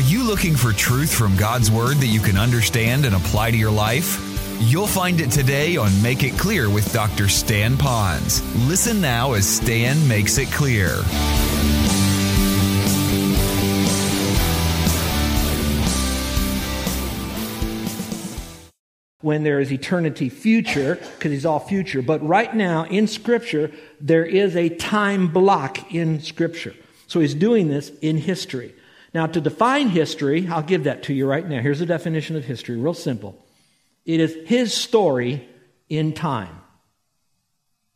Are you looking for truth from God's Word that you can understand and apply to your life? You'll find it today on Make It Clear with Dr. Stan Ponz. Listen now as Stan makes it clear. when there is eternity future, because he's all future. But right now in Scripture, there is a time block in Scripture. So he's doing this in history. Now, to define history, I'll give that to you right now. Here's a definition of history, real simple. It is his story in time.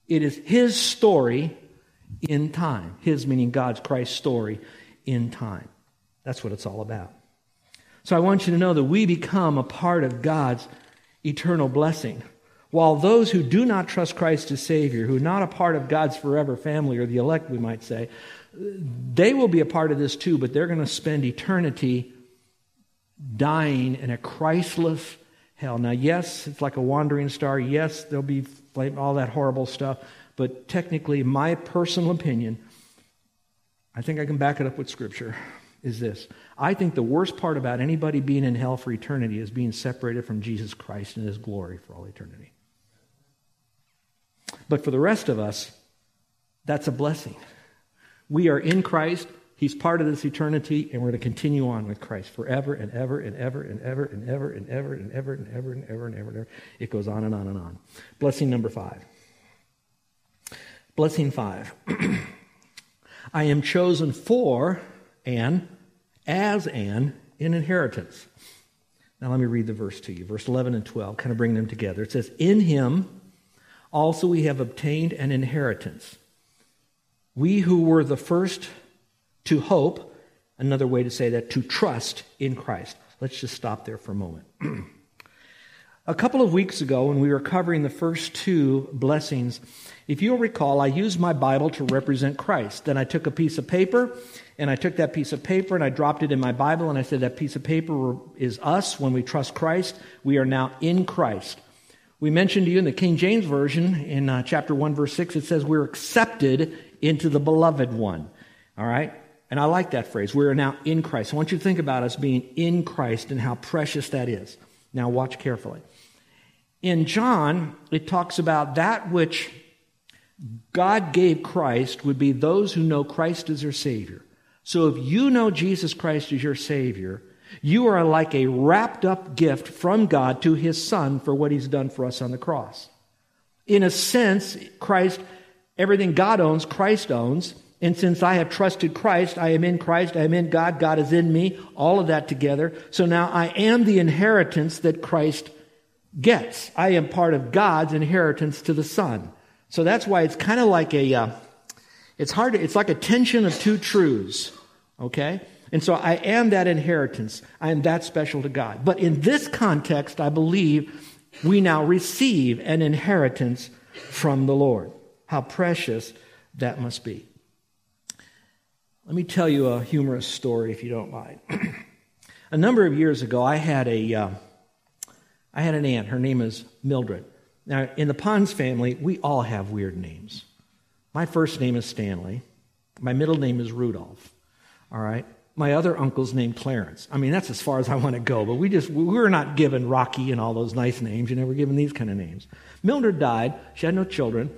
It is his story in time. His meaning God's Christ story in time. That's what it's all about. So I want you to know that we become a part of God's eternal blessing. While those who do not trust Christ as Savior, who are not a part of God's forever family, or the elect, we might say, they will be a part of this too, but they're going to spend eternity dying in a Christless hell. Now, yes, it's like a wandering star. Yes, there'll be all that horrible stuff. But technically, my personal opinion, I think I can back it up with Scripture, is this. I think the worst part about anybody being in hell for eternity is being separated from Jesus Christ and his glory for all eternity. But for the rest of us, that's a blessing. We are in Christ. He's part of this eternity, and we're going to continue on with Christ forever and ever and ever and ever and ever and ever and ever and ever and ever and ever and ever. It goes on and on and on. Blessing number five. Blessing five. I am chosen for and as an an inheritance. Now let me read the verse to you. Verse 11 and 12, kind of bring them together. It says, In him also we have obtained an inheritance. We who were the first to hope, another way to say that, to trust in Christ. Let's just stop there for a moment. a couple of weeks ago, when we were covering the first two blessings, if you'll recall, I used my Bible to represent Christ. Then I took a piece of paper and I took that piece of paper and I dropped it in my Bible and I said, That piece of paper is us when we trust Christ. We are now in Christ. We mentioned to you in the King James Version in uh, chapter 1, verse 6, it says, We're accepted into the beloved one. All right? And I like that phrase. We are now in Christ. I want you to think about us being in Christ and how precious that is. Now, watch carefully. In John, it talks about that which God gave Christ would be those who know Christ as their Savior. So if you know Jesus Christ as your Savior, you are like a wrapped up gift from God to His Son for what He's done for us on the cross. In a sense, Christ, everything God owns, Christ owns. And since I have trusted Christ, I am in Christ, I am in God, God is in me, all of that together. So now I am the inheritance that Christ gets. I am part of God's inheritance to the Son. So that's why it's kind of like a, uh, it's hard, to, it's like a tension of two truths, okay? And so I am that inheritance. I am that special to God. But in this context, I believe we now receive an inheritance from the Lord. How precious that must be. Let me tell you a humorous story, if you don't mind. a number of years ago, I had a, uh, I had an aunt. Her name is Mildred. Now, in the Ponz family, we all have weird names. My first name is Stanley. My middle name is Rudolph. All right. My other uncle's named Clarence. I mean, that's as far as I want to go, but we just, we were not given Rocky and all those nice names. You know, we're given these kind of names. Mildred died. She had no children.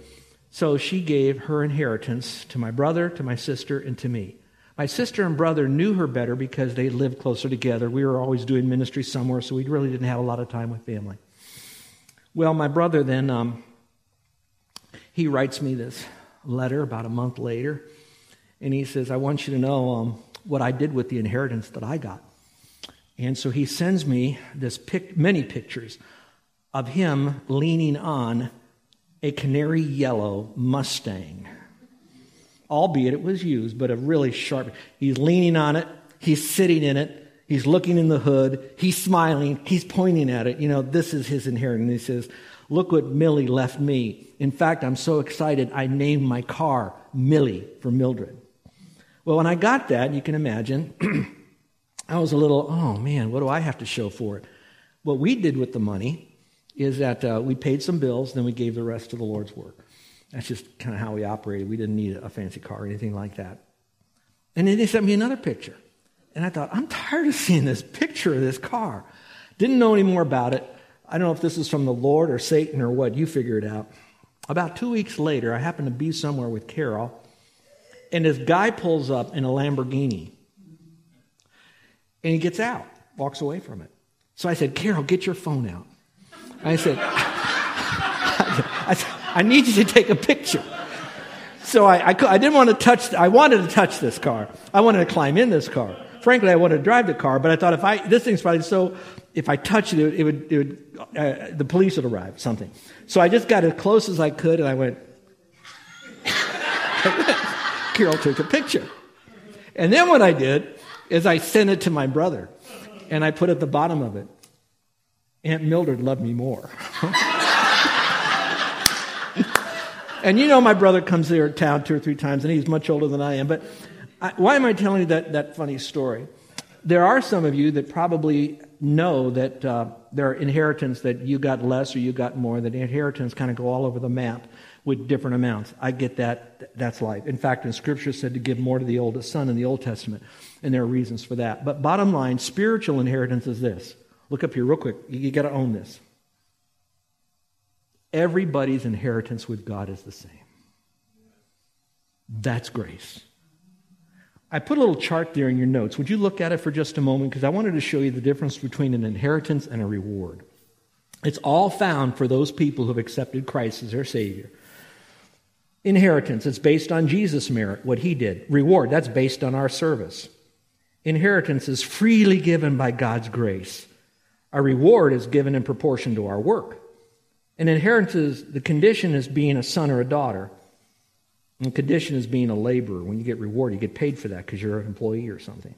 So she gave her inheritance to my brother, to my sister, and to me. My sister and brother knew her better because they lived closer together. We were always doing ministry somewhere, so we really didn't have a lot of time with family. Well, my brother then, um, he writes me this letter about a month later. And he says, I want you to know um, what I did with the inheritance that I got. And so he sends me this pic- many pictures of him leaning on a canary yellow Mustang. Albeit it was used, but a really sharp. He's leaning on it, he's sitting in it, he's looking in the hood, he's smiling, he's pointing at it. You know, this is his inheritance. He says, Look what Millie left me. In fact, I'm so excited, I named my car Millie for Mildred. Well, when I got that, you can imagine, I was a little, oh man, what do I have to show for it? What we did with the money is that uh, we paid some bills, then we gave the rest to the Lord's work. That's just kind of how we operated. We didn't need a fancy car or anything like that. And then they sent me another picture. And I thought, I'm tired of seeing this picture of this car. Didn't know any more about it. I don't know if this is from the Lord or Satan or what. You figure it out. About two weeks later, I happened to be somewhere with Carol, and this guy pulls up in a Lamborghini. And he gets out, walks away from it. So I said, Carol, get your phone out. I said, I, said, I need you to take a picture. So I, I, I, didn't want to touch, I wanted to touch this car. I wanted to climb in this car. Frankly, I wanted to drive the car, but I thought if I, this thing's probably so, if I touched it, it would, it would uh, the police would arrive, something. So I just got as close as I could and I went, Carol took a picture. And then what I did is I sent it to my brother and I put at the bottom of it, Aunt Mildred loved me more. and you know, my brother comes here to town two or three times, and he's much older than I am. But I, why am I telling you that, that funny story? There are some of you that probably know that uh, there are inheritance that you got less or you got more, that inheritance kind of go all over the map with different amounts. I get that. That's life. In fact, in Scripture said to give more to the oldest son in the Old Testament, and there are reasons for that. But bottom line, spiritual inheritance is this. Look up here real quick. You, you got to own this. Everybody's inheritance with God is the same. That's grace. I put a little chart there in your notes. Would you look at it for just a moment? Because I wanted to show you the difference between an inheritance and a reward. It's all found for those people who have accepted Christ as their Savior. Inheritance, it's based on Jesus' merit, what he did. Reward, that's based on our service. Inheritance is freely given by God's grace. Our reward is given in proportion to our work. An inheritance is the condition is being a son or a daughter. And the condition is being a laborer. When you get reward, you get paid for that because you're an employee or something.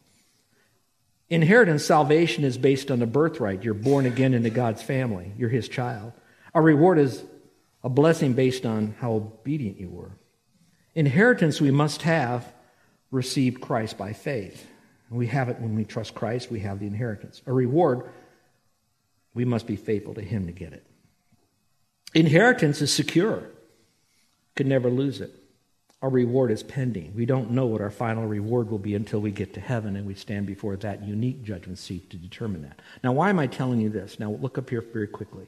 Inheritance, salvation is based on the birthright. You're born again into God's family. You're his child. Our reward is a blessing based on how obedient you were. Inheritance we must have received Christ by faith. We have it when we trust Christ, we have the inheritance. A reward, we must be faithful to him to get it. Inheritance is secure, could never lose it. Our reward is pending. We don't know what our final reward will be until we get to heaven and we stand before that unique judgment seat to determine that. Now, why am I telling you this? Now, look up here very quickly.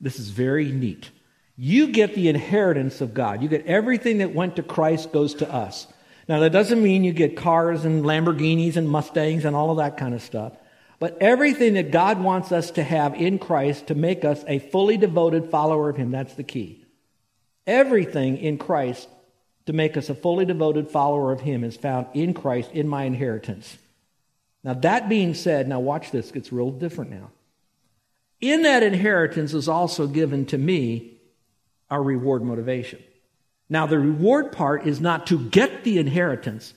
This is very neat. You get the inheritance of God. You get everything that went to Christ goes to us. Now, that doesn't mean you get cars and Lamborghinis and Mustangs and all of that kind of stuff. But everything that God wants us to have in Christ to make us a fully devoted follower of Him, that's the key. Everything in Christ to make us a fully devoted follower of Him is found in Christ, in my inheritance. Now, that being said, now watch this, gets real different now. In that inheritance is also given to me our reward motivation. Now, the reward part is not to get the inheritance.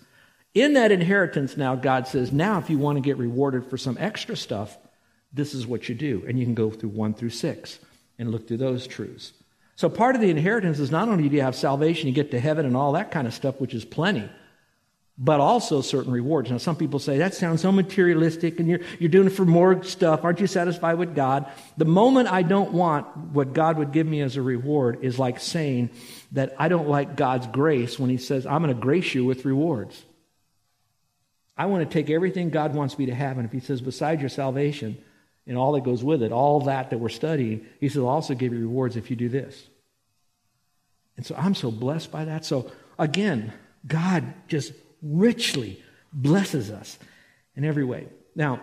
In that inheritance, now God says, now if you want to get rewarded for some extra stuff, this is what you do. And you can go through one through six and look through those truths. So part of the inheritance is not only do you have salvation, you get to heaven and all that kind of stuff, which is plenty, but also certain rewards. Now, some people say that sounds so materialistic and you're, you're doing it for more stuff. Aren't you satisfied with God? The moment I don't want what God would give me as a reward is like saying that I don't like God's grace when He says, I'm going to grace you with rewards. I want to take everything God wants me to have, and if He says, besides your salvation, and all that goes with it, all that that we're studying, he says, I'll also give you rewards if you do this. And so I'm so blessed by that. So again, God just richly blesses us in every way. Now,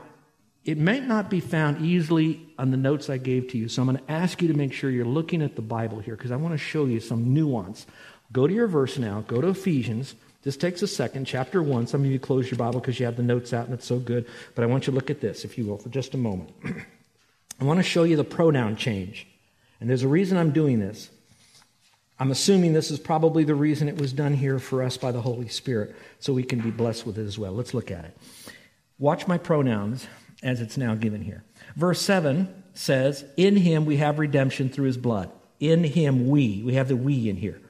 it may not be found easily on the notes I gave to you, so I'm going to ask you to make sure you're looking at the Bible here because I want to show you some nuance. Go to your verse now, go to Ephesians. This takes a second, chapter 1. Some of you close your Bible because you have the notes out and it's so good. But I want you to look at this, if you will, for just a moment. I want to show you the pronoun change. And there's a reason I'm doing this. I'm assuming this is probably the reason it was done here for us by the Holy Spirit, so we can be blessed with it as well. Let's look at it. Watch my pronouns as it's now given here. Verse 7 says, In him we have redemption through his blood. In him we. We have the we in here.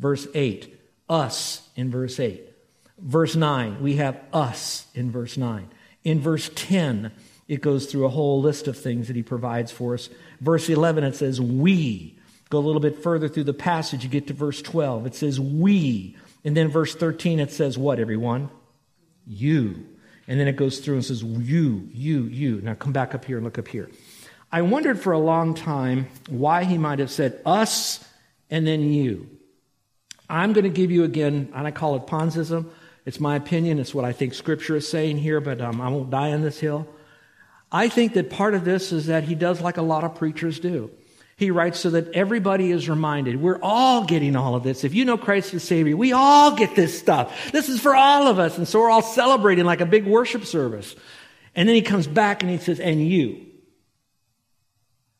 Verse 8, us in verse 8. Verse 9, we have us in verse 9. In verse 10, it goes through a whole list of things that he provides for us. Verse 11, it says, we. Go a little bit further through the passage, you get to verse 12. It says, we. And then verse 13, it says, what, everyone? You. And then it goes through and says, you, you, you. Now come back up here and look up here. I wondered for a long time why he might have said us and then you. I'm going to give you again, and I call it Ponzism. It's my opinion. It's what I think Scripture is saying here, but um, I won't die on this hill. I think that part of this is that he does like a lot of preachers do. He writes so that everybody is reminded. We're all getting all of this. If you know Christ as Savior, we all get this stuff. This is for all of us. And so we're all celebrating like a big worship service. And then he comes back and he says, and you.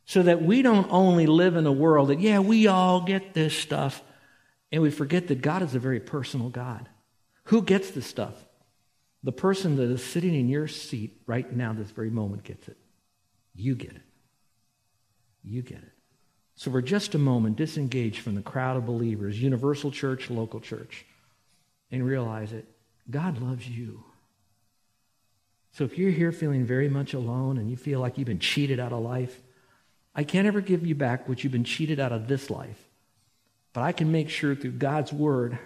So that we don't only live in a world that, yeah, we all get this stuff. And we forget that God is a very personal God. Who gets this stuff? The person that is sitting in your seat right now, this very moment, gets it. You get it. You get it. So, for just a moment, disengage from the crowd of believers, universal church, local church, and realize it. God loves you. So, if you're here feeling very much alone and you feel like you've been cheated out of life, I can't ever give you back what you've been cheated out of this life. But I can make sure through God's word,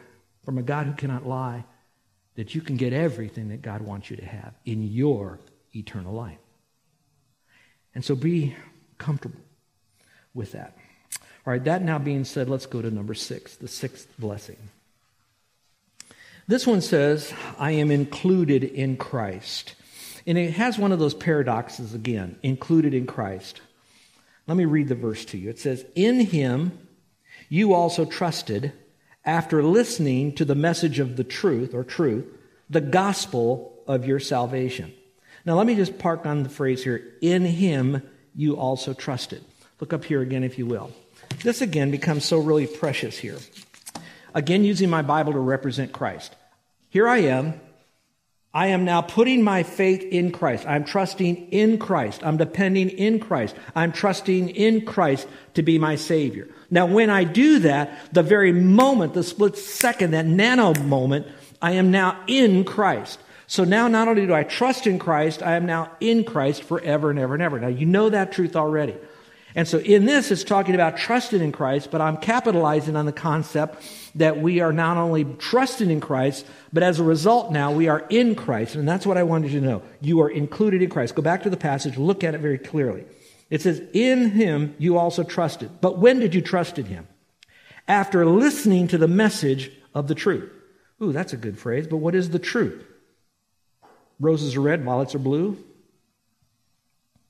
from a God who cannot lie, that you can get everything that God wants you to have in your eternal life. And so be comfortable with that. All right, that now being said, let's go to number six, the sixth blessing. This one says, I am included in Christ. And it has one of those paradoxes again, included in Christ. Let me read the verse to you. It says, In him you also trusted after listening to the message of the truth or truth, the gospel of your salvation. Now, let me just park on the phrase here in him you also trusted. Look up here again, if you will. This again becomes so really precious here. Again, using my Bible to represent Christ. Here I am. I am now putting my faith in Christ. I'm trusting in Christ. I'm depending in Christ. I'm trusting in Christ to be my Savior. Now, when I do that, the very moment, the split second, that nano moment, I am now in Christ. So now not only do I trust in Christ, I am now in Christ forever and ever and ever. Now you know that truth already. And so in this, it's talking about trusting in Christ, but I'm capitalizing on the concept that we are not only trusting in Christ, but as a result now we are in Christ. And that's what I wanted you to know. You are included in Christ. Go back to the passage, look at it very clearly. It says, In him you also trusted. But when did you trust in him? After listening to the message of the truth. Ooh, that's a good phrase, but what is the truth? Roses are red, violets are blue?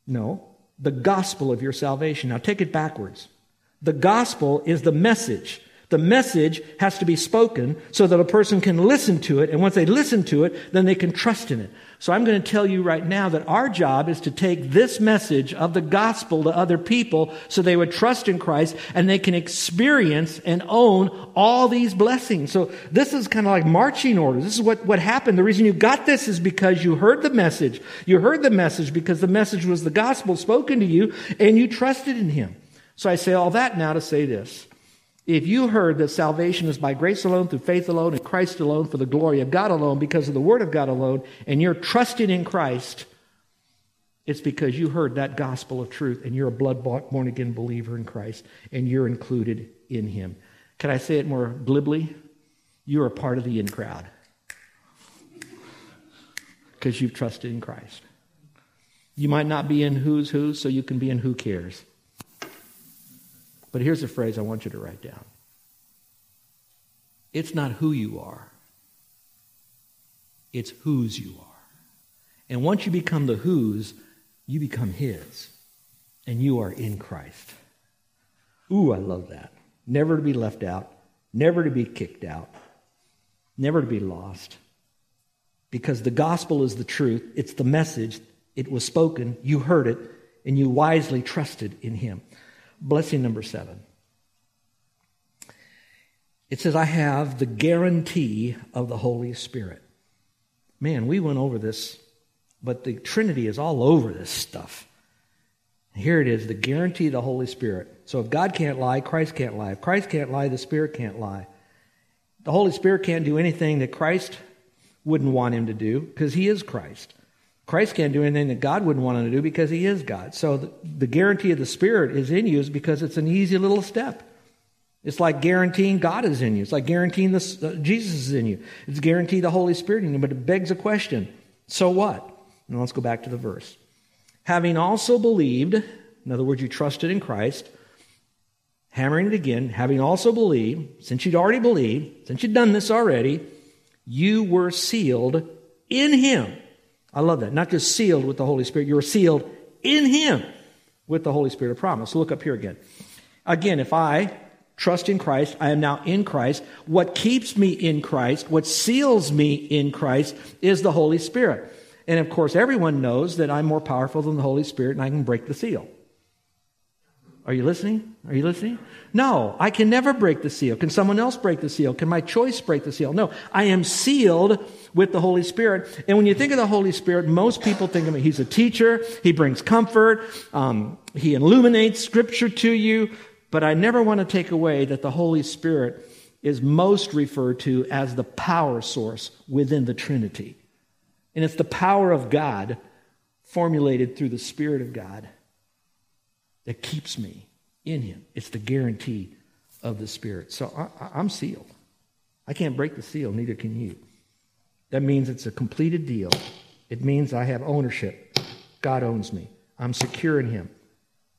No. The gospel of your salvation. Now take it backwards. The gospel is the message the message has to be spoken so that a person can listen to it. And once they listen to it, then they can trust in it. So I'm going to tell you right now that our job is to take this message of the gospel to other people so they would trust in Christ and they can experience and own all these blessings. So this is kind of like marching orders. This is what, what happened. The reason you got this is because you heard the message. You heard the message because the message was the gospel spoken to you and you trusted in him. So I say all that now to say this. If you heard that salvation is by grace alone, through faith alone, in Christ alone, for the glory of God alone, because of the Word of God alone, and you're trusting in Christ, it's because you heard that gospel of truth and you're a blood bought, born again believer in Christ and you're included in Him. Can I say it more glibly? You're a part of the in crowd because you've trusted in Christ. You might not be in who's who, so you can be in who cares. But here's a phrase I want you to write down it's not who you are, it's whose you are. And once you become the whose, you become his, and you are in Christ. Ooh, I love that. Never to be left out, never to be kicked out, never to be lost. Because the gospel is the truth, it's the message, it was spoken, you heard it, and you wisely trusted in him. Blessing number seven. It says, I have the guarantee of the Holy Spirit. Man, we went over this, but the Trinity is all over this stuff. Here it is the guarantee of the Holy Spirit. So if God can't lie, Christ can't lie. If Christ can't lie, the Spirit can't lie. The Holy Spirit can't do anything that Christ wouldn't want him to do because he is Christ. Christ can't do anything that God wouldn't want him to do because he is God. So the, the guarantee of the Spirit is in you is because it's an easy little step. It's like guaranteeing God is in you. It's like guaranteeing this, uh, Jesus is in you. It's guaranteed the Holy Spirit in you. But it begs a question So what? Now let's go back to the verse. Having also believed, in other words, you trusted in Christ, hammering it again, having also believed, since you'd already believed, since you'd done this already, you were sealed in Him. I love that. Not just sealed with the Holy Spirit, you're sealed in Him with the Holy Spirit of promise. Look up here again. Again, if I trust in Christ, I am now in Christ. What keeps me in Christ, what seals me in Christ, is the Holy Spirit. And of course, everyone knows that I'm more powerful than the Holy Spirit and I can break the seal. Are you listening? Are you listening? No, I can never break the seal. Can someone else break the seal? Can my choice break the seal? No, I am sealed with the Holy Spirit. And when you think of the Holy Spirit, most people think of him, he's a teacher, he brings comfort, um, he illuminates scripture to you. But I never want to take away that the Holy Spirit is most referred to as the power source within the Trinity. And it's the power of God formulated through the Spirit of God that keeps me in Him. It's the guarantee of the Spirit. So I, am sealed. I can't break the seal, neither can you. That means it's a completed deal. It means I have ownership. God owns me. I'm secure in Him.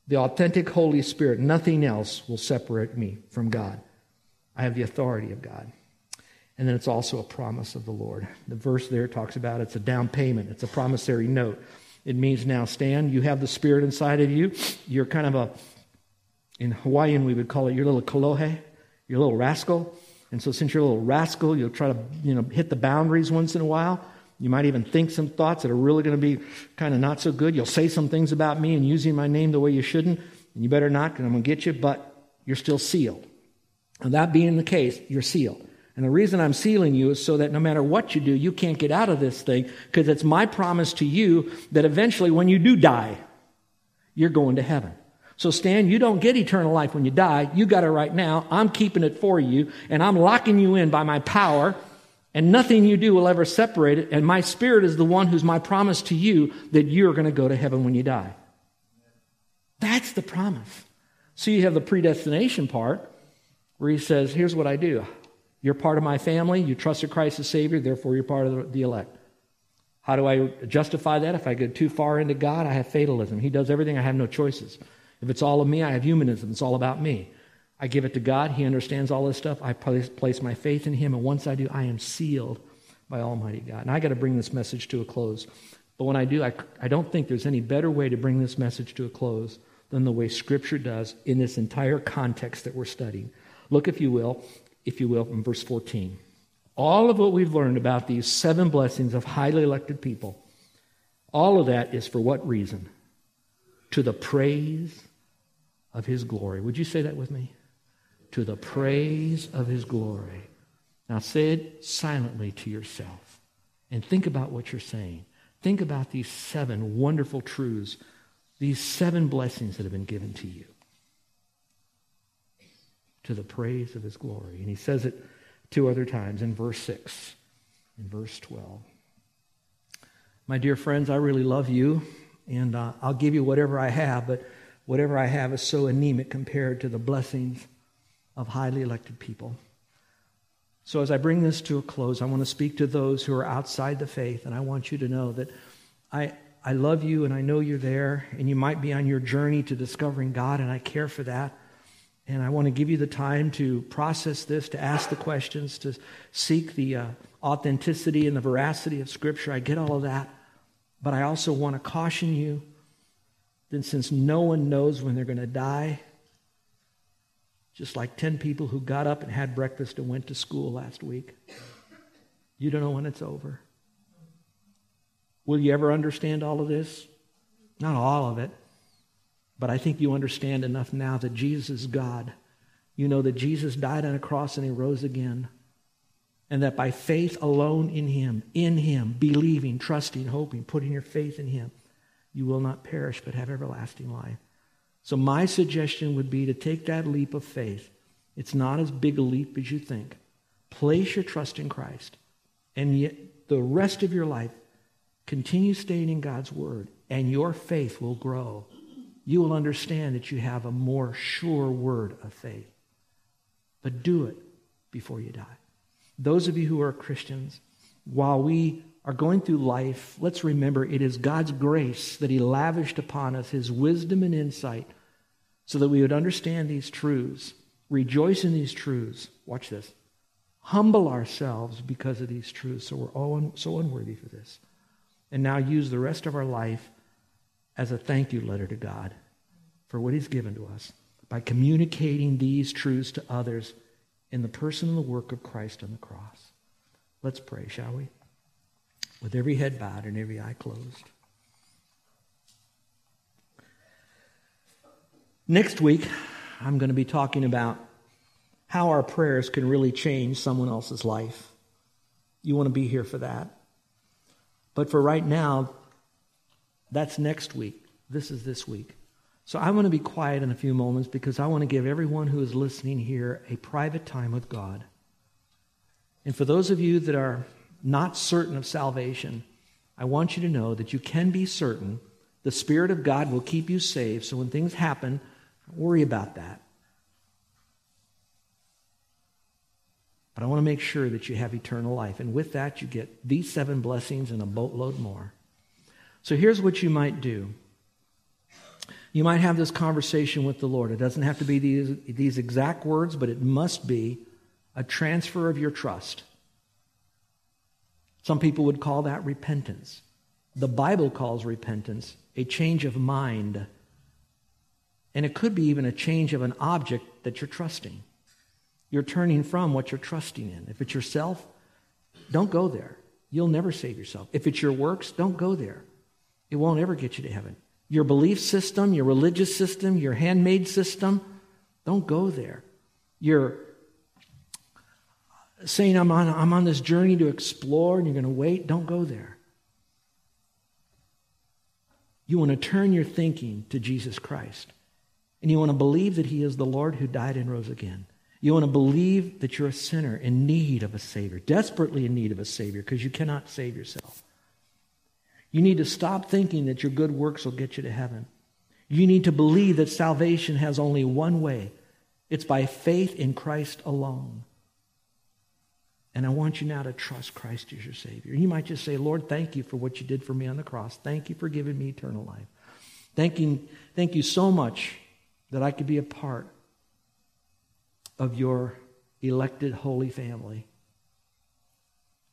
The authentic Holy Spirit, nothing else will separate me from God. I have the authority of God. And then it's also a promise of the Lord. The verse there talks about it's a down payment, it's a promissory note. It means now, Stan. you have the Spirit inside of you. You're kind of a, in Hawaiian, we would call it your little kolohe, your little rascal. And so, since you're a little rascal, you'll try to, you know, hit the boundaries once in a while. You might even think some thoughts that are really going to be kind of not so good. You'll say some things about me and using my name the way you shouldn't. And you better not, because I'm going to get you, but you're still sealed. And that being the case, you're sealed. And the reason I'm sealing you is so that no matter what you do, you can't get out of this thing because it's my promise to you that eventually when you do die, you're going to heaven. So Stan, you don't get eternal life when you die. You got it right now. I'm keeping it for you and I'm locking you in by my power and nothing you do will ever separate it. And my spirit is the one who's my promise to you that you're going to go to heaven when you die. That's the promise. So you have the predestination part where he says, here's what I do. You're part of my family. You trusted Christ as Savior, therefore you're part of the elect. How do I justify that? If I go too far into God, I have fatalism. He does everything, I have no choices. If it's all of me, I have humanism. It's all about me. I give it to God. He understands all this stuff. I place, my faith in Him. And once I do, I am sealed by Almighty God. And I got to bring this message to a close. But when I do, I, I don't think there's any better way to bring this message to a close than the way Scripture does in this entire context that we're studying. Look, if you will, if you will, from verse 14. All of what we've learned about these seven blessings of highly elected people, all of that is for what reason? To the praise of his glory. Would you say that with me? To the praise of his glory. Now say it silently to yourself and think about what you're saying. Think about these seven wonderful truths, these seven blessings that have been given to you to the praise of his glory. And he says it two other times in verse 6, in verse 12. My dear friends, I really love you, and uh, I'll give you whatever I have, but whatever I have is so anemic compared to the blessings of highly elected people. So, as I bring this to a close, I want to speak to those who are outside the faith, and I want you to know that I, I love you and I know you're there, and you might be on your journey to discovering God, and I care for that. And I want to give you the time to process this, to ask the questions, to seek the uh, authenticity and the veracity of Scripture. I get all of that. But I also want to caution you that since no one knows when they're going to die, just like 10 people who got up and had breakfast and went to school last week, you don't know when it's over. Will you ever understand all of this? Not all of it. But I think you understand enough now that Jesus is God. You know that Jesus died on a cross and he rose again. And that by faith alone in him, in him, believing, trusting, hoping, putting your faith in him, you will not perish but have everlasting life. So, my suggestion would be to take that leap of faith. It's not as big a leap as you think. Place your trust in Christ. And yet, the rest of your life, continue staying in God's word, and your faith will grow you will understand that you have a more sure word of faith. But do it before you die. Those of you who are Christians, while we are going through life, let's remember it is God's grace that He lavished upon us, His wisdom and insight, so that we would understand these truths, rejoice in these truths. Watch this. Humble ourselves because of these truths, so we're all un- so unworthy for this. And now use the rest of our life as a thank you letter to God for what He's given to us by communicating these truths to others in the person and the work of Christ on the cross. Let's pray, shall we? With every head bowed and every eye closed. Next week, I'm going to be talking about how our prayers can really change someone else's life. You want to be here for that. But for right now, that's next week. This is this week. So I want to be quiet in a few moments because I want to give everyone who is listening here a private time with God. And for those of you that are not certain of salvation, I want you to know that you can be certain the Spirit of God will keep you saved. So when things happen, don't worry about that. But I want to make sure that you have eternal life. And with that, you get these seven blessings and a boatload more. So here's what you might do. You might have this conversation with the Lord. It doesn't have to be these, these exact words, but it must be a transfer of your trust. Some people would call that repentance. The Bible calls repentance a change of mind. And it could be even a change of an object that you're trusting. You're turning from what you're trusting in. If it's yourself, don't go there. You'll never save yourself. If it's your works, don't go there. It won't ever get you to heaven your belief system, your religious system, your handmade system. Don't go there. You're saying, I'm on, I'm on this journey to explore and you're going to wait. Don't go there. You want to turn your thinking to Jesus Christ. And you want to believe that He is the Lord who died and rose again. You want to believe that you're a sinner in need of a Savior, desperately in need of a Savior, because you cannot save yourself. You need to stop thinking that your good works will get you to heaven. You need to believe that salvation has only one way it's by faith in Christ alone. And I want you now to trust Christ as your Savior. You might just say, Lord, thank you for what you did for me on the cross. Thank you for giving me eternal life. Thank you, thank you so much that I could be a part of your elected holy family.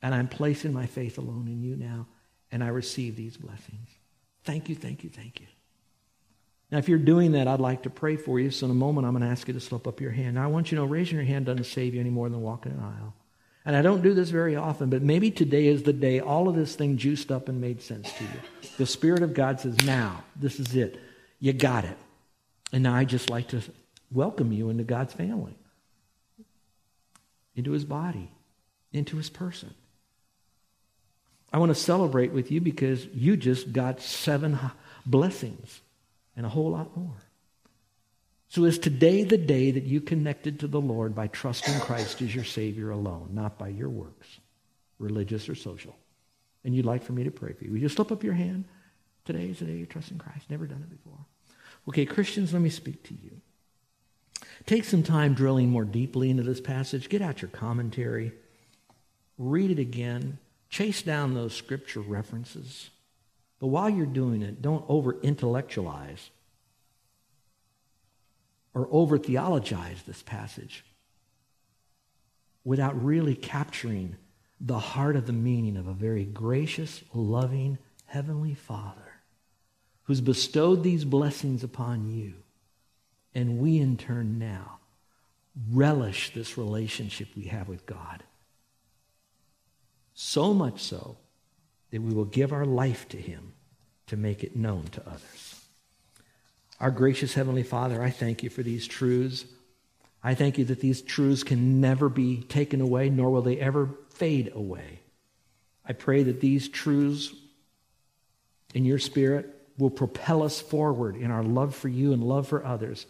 And I'm placing my faith alone in you now and I receive these blessings. Thank you, thank you, thank you. Now, if you're doing that, I'd like to pray for you. So, in a moment, I'm going to ask you to slip up your hand. Now, I want you to know raising your hand doesn't save you any more than walking an aisle. And I don't do this very often, but maybe today is the day all of this thing juiced up and made sense to you. The Spirit of God says, now, this is it. You got it. And now I just like to welcome you into God's family, into his body, into his person. I want to celebrate with you because you just got seven blessings and a whole lot more. So is today the day that you connected to the Lord by trusting Christ as your Savior alone, not by your works, religious or social? And you'd like for me to pray for you. Will you slip up your hand? Today is the day you're trusting Christ. Never done it before. Okay, Christians, let me speak to you. Take some time drilling more deeply into this passage. Get out your commentary. Read it again. Chase down those scripture references. But while you're doing it, don't over intellectualize or over theologize this passage without really capturing the heart of the meaning of a very gracious, loving Heavenly Father who's bestowed these blessings upon you. And we, in turn, now relish this relationship we have with God. So much so that we will give our life to Him to make it known to others. Our gracious Heavenly Father, I thank you for these truths. I thank you that these truths can never be taken away, nor will they ever fade away. I pray that these truths in your Spirit will propel us forward in our love for you and love for others,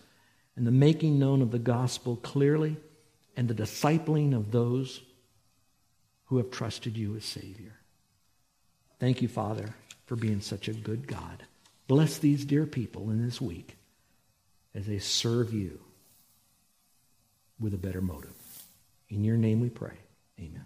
and the making known of the gospel clearly, and the discipling of those who have trusted you as Savior. Thank you, Father, for being such a good God. Bless these dear people in this week as they serve you with a better motive. In your name we pray. Amen.